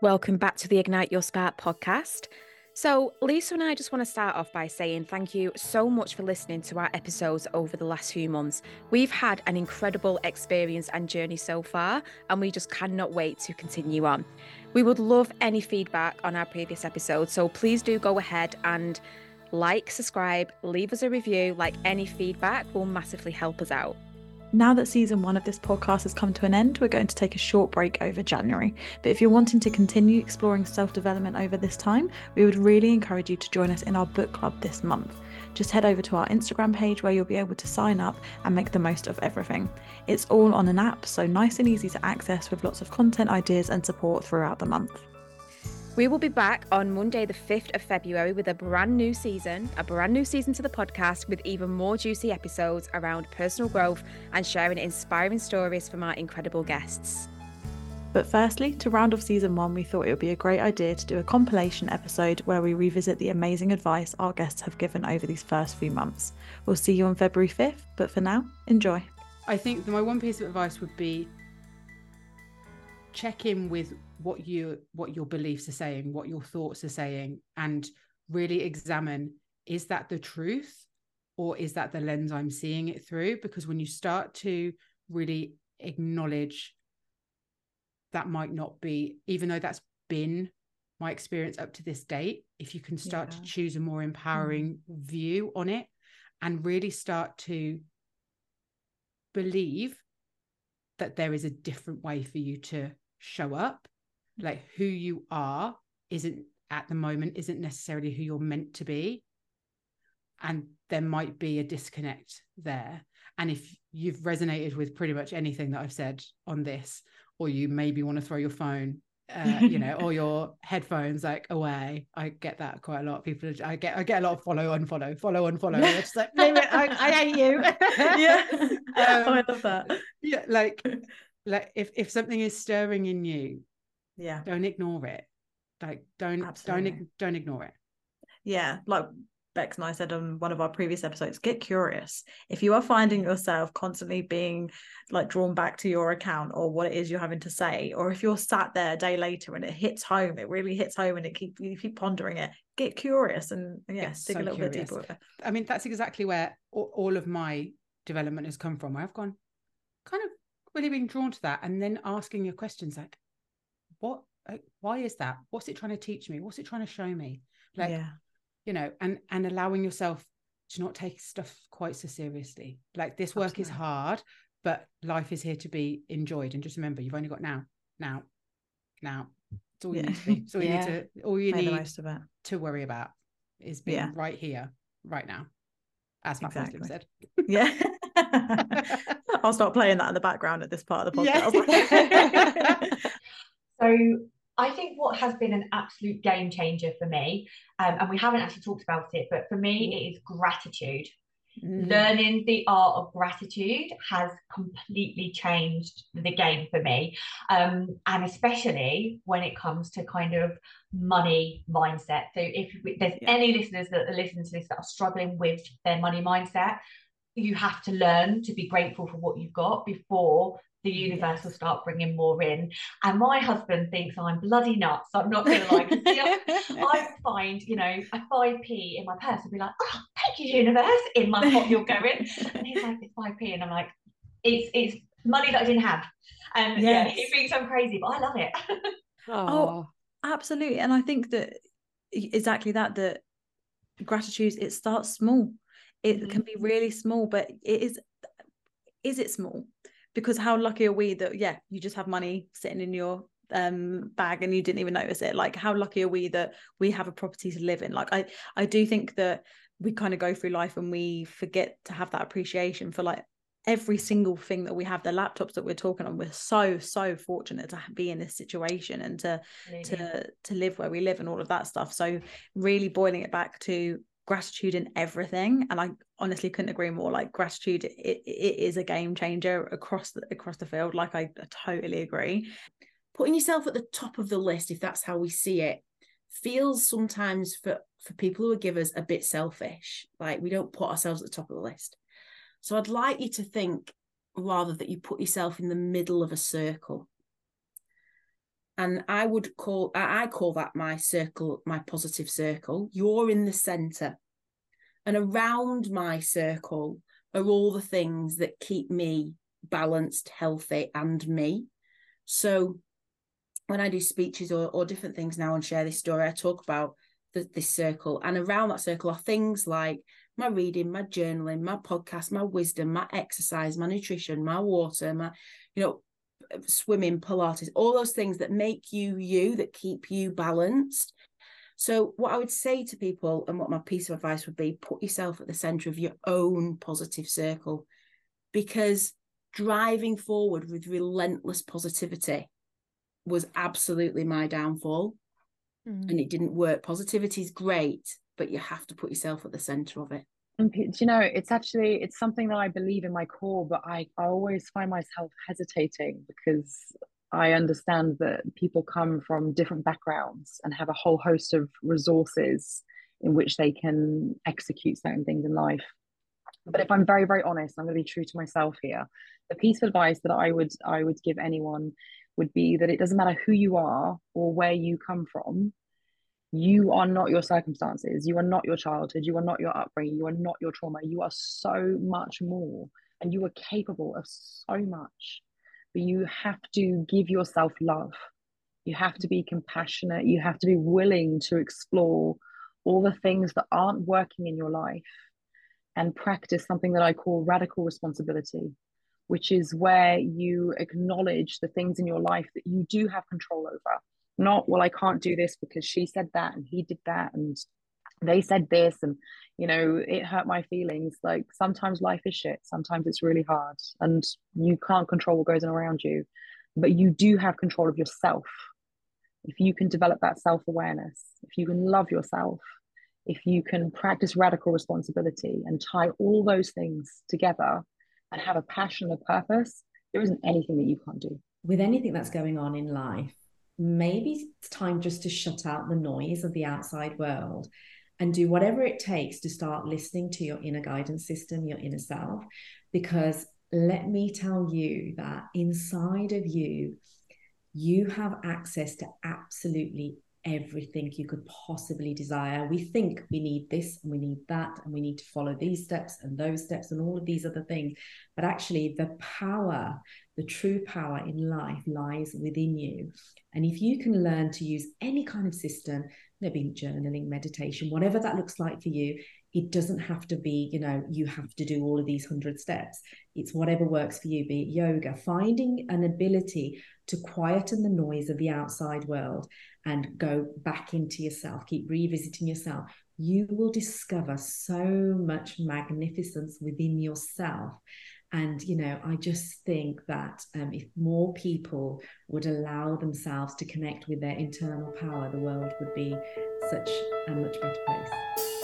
Welcome back to the Ignite Your Spark podcast. So, Lisa and I just want to start off by saying thank you so much for listening to our episodes over the last few months. We've had an incredible experience and journey so far, and we just cannot wait to continue on. We would love any feedback on our previous episodes, so please do go ahead and like, subscribe, leave us a review. Like any feedback will massively help us out. Now that season one of this podcast has come to an end, we're going to take a short break over January. But if you're wanting to continue exploring self development over this time, we would really encourage you to join us in our book club this month. Just head over to our Instagram page where you'll be able to sign up and make the most of everything. It's all on an app, so nice and easy to access with lots of content ideas and support throughout the month. We will be back on Monday, the 5th of February, with a brand new season, a brand new season to the podcast with even more juicy episodes around personal growth and sharing inspiring stories from our incredible guests. But firstly, to round off season one, we thought it would be a great idea to do a compilation episode where we revisit the amazing advice our guests have given over these first few months. We'll see you on February 5th, but for now, enjoy. I think my one piece of advice would be check in with what you what your beliefs are saying what your thoughts are saying and really examine is that the truth or is that the lens i'm seeing it through because when you start to really acknowledge that might not be even though that's been my experience up to this date if you can start yeah. to choose a more empowering mm. view on it and really start to believe that there is a different way for you to show up like who you are isn't at the moment isn't necessarily who you're meant to be and there might be a disconnect there and if you've resonated with pretty much anything that i've said on this or you maybe want to throw your phone uh, you know, or your headphones like away. I get that quite a lot. People, I get, I get a lot of follow, unfollow, follow, unfollow. It's just like, I, I hate you. yeah, um, oh, I love that. Yeah, like, like if if something is stirring in you, yeah don't ignore it like don't Absolutely. don't don't ignore it yeah like Bex and I said on one of our previous episodes, get curious. If you are finding yourself constantly being like drawn back to your account or what it is you're having to say, or if you're sat there a day later and it hits home, it really hits home and it keep you keep pondering it, get curious and yeah, dig so a little curious. bit deeper. I mean, that's exactly where all of my development has come from. Where I've gone kind of really being drawn to that and then asking your questions like, what uh, why is that what's it trying to teach me what's it trying to show me like yeah. you know and and allowing yourself to not take stuff quite so seriously like this work Absolutely. is hard but life is here to be enjoyed and just remember you've only got now now now it's all you yeah. need to be so you yeah. need to all you Make need most of it. to worry about is being yeah. right here right now as Matt exactly. said yeah I'll start playing that in the background at this part of the podcast. Yeah. So I think what has been an absolute game changer for me, um, and we haven't actually talked about it, but for me, it is gratitude. Mm. Learning the art of gratitude has completely changed the game for me. Um, and especially when it comes to kind of money mindset. So, if there's yeah. any listeners that are listening to this that are struggling with their money mindset, you have to learn to be grateful for what you've got before the universe will start bringing more in. And my husband thinks I'm bloody nuts. I'm not going to lie. I find, you know, a 5p in my purse and be like, oh, thank you, universe, in my pot you're going. And he's like, it's 5p. And I'm like, it's it's money that I didn't have. And yes. yeah, it thinks I'm crazy, but I love it. Oh, oh, absolutely. And I think that exactly that, that gratitude, it starts small. It mm-hmm. can be really small, but it is, is it small? because how lucky are we that yeah you just have money sitting in your um bag and you didn't even notice it? Like how lucky are we that we have a property to live in? Like i i do think that we kind of go through life and we forget to have that appreciation for like every single thing that we have the laptops that we're talking on. We're so so fortunate to be in this situation and to to to live where we live and all of that stuff. So really boiling it back to gratitude in everything and i honestly couldn't agree more like gratitude it, it is a game changer across the across the field like I, I totally agree. Putting yourself at the top of the list if that's how we see it feels sometimes for for people who are givers a bit selfish like we don't put ourselves at the top of the list. So i'd like you to think rather that you put yourself in the middle of a circle and I would call I call that my circle, my positive circle. You're in the center. And around my circle are all the things that keep me balanced, healthy, and me. So when I do speeches or, or different things now and share this story, I talk about the, this circle. And around that circle are things like my reading, my journaling, my podcast, my wisdom, my exercise, my nutrition, my water, my, you know, swimming, Pilates, all those things that make you you, that keep you balanced. So, what I would say to people, and what my piece of advice would be, put yourself at the center of your own positive circle because driving forward with relentless positivity was absolutely my downfall. Mm. And it didn't work. Positivity is great, but you have to put yourself at the center of it. You know, it's actually it's something that I believe in my core, but I, I always find myself hesitating because I understand that people come from different backgrounds and have a whole host of resources in which they can execute certain things in life. But if I'm very, very honest, I'm going to be true to myself here. The piece of advice that I would I would give anyone would be that it doesn't matter who you are or where you come from, you are not your circumstances. You are not your childhood. You are not your upbringing. You are not your trauma. You are so much more and you are capable of so much. But you have to give yourself love. You have to be compassionate. You have to be willing to explore all the things that aren't working in your life and practice something that i call radical responsibility which is where you acknowledge the things in your life that you do have control over not well i can't do this because she said that and he did that and they said this and you know it hurt my feelings. Like sometimes life is shit. Sometimes it's really hard and you can't control what goes on around you but you do have control of yourself. If you can develop that self-awareness if you can love yourself if you can practice radical responsibility and tie all those things together and have a passion and a purpose there isn't anything that you can't do. With anything that's going on in life maybe it's time just to shut out the noise of the outside world and do whatever it takes to start listening to your inner guidance system, your inner self. Because let me tell you that inside of you, you have access to absolutely everything you could possibly desire. We think we need this and we need that, and we need to follow these steps and those steps and all of these other things. But actually, the power, the true power in life lies within you. And if you can learn to use any kind of system, maybe journaling, meditation, whatever that looks like for you, it doesn't have to be, you know, you have to do all of these hundred steps. It's whatever works for you, be it yoga, finding an ability to quieten the noise of the outside world and go back into yourself, keep revisiting yourself. You will discover so much magnificence within yourself and, you know, I just think that um, if more people would allow themselves to connect with their internal power, the world would be such a much better place.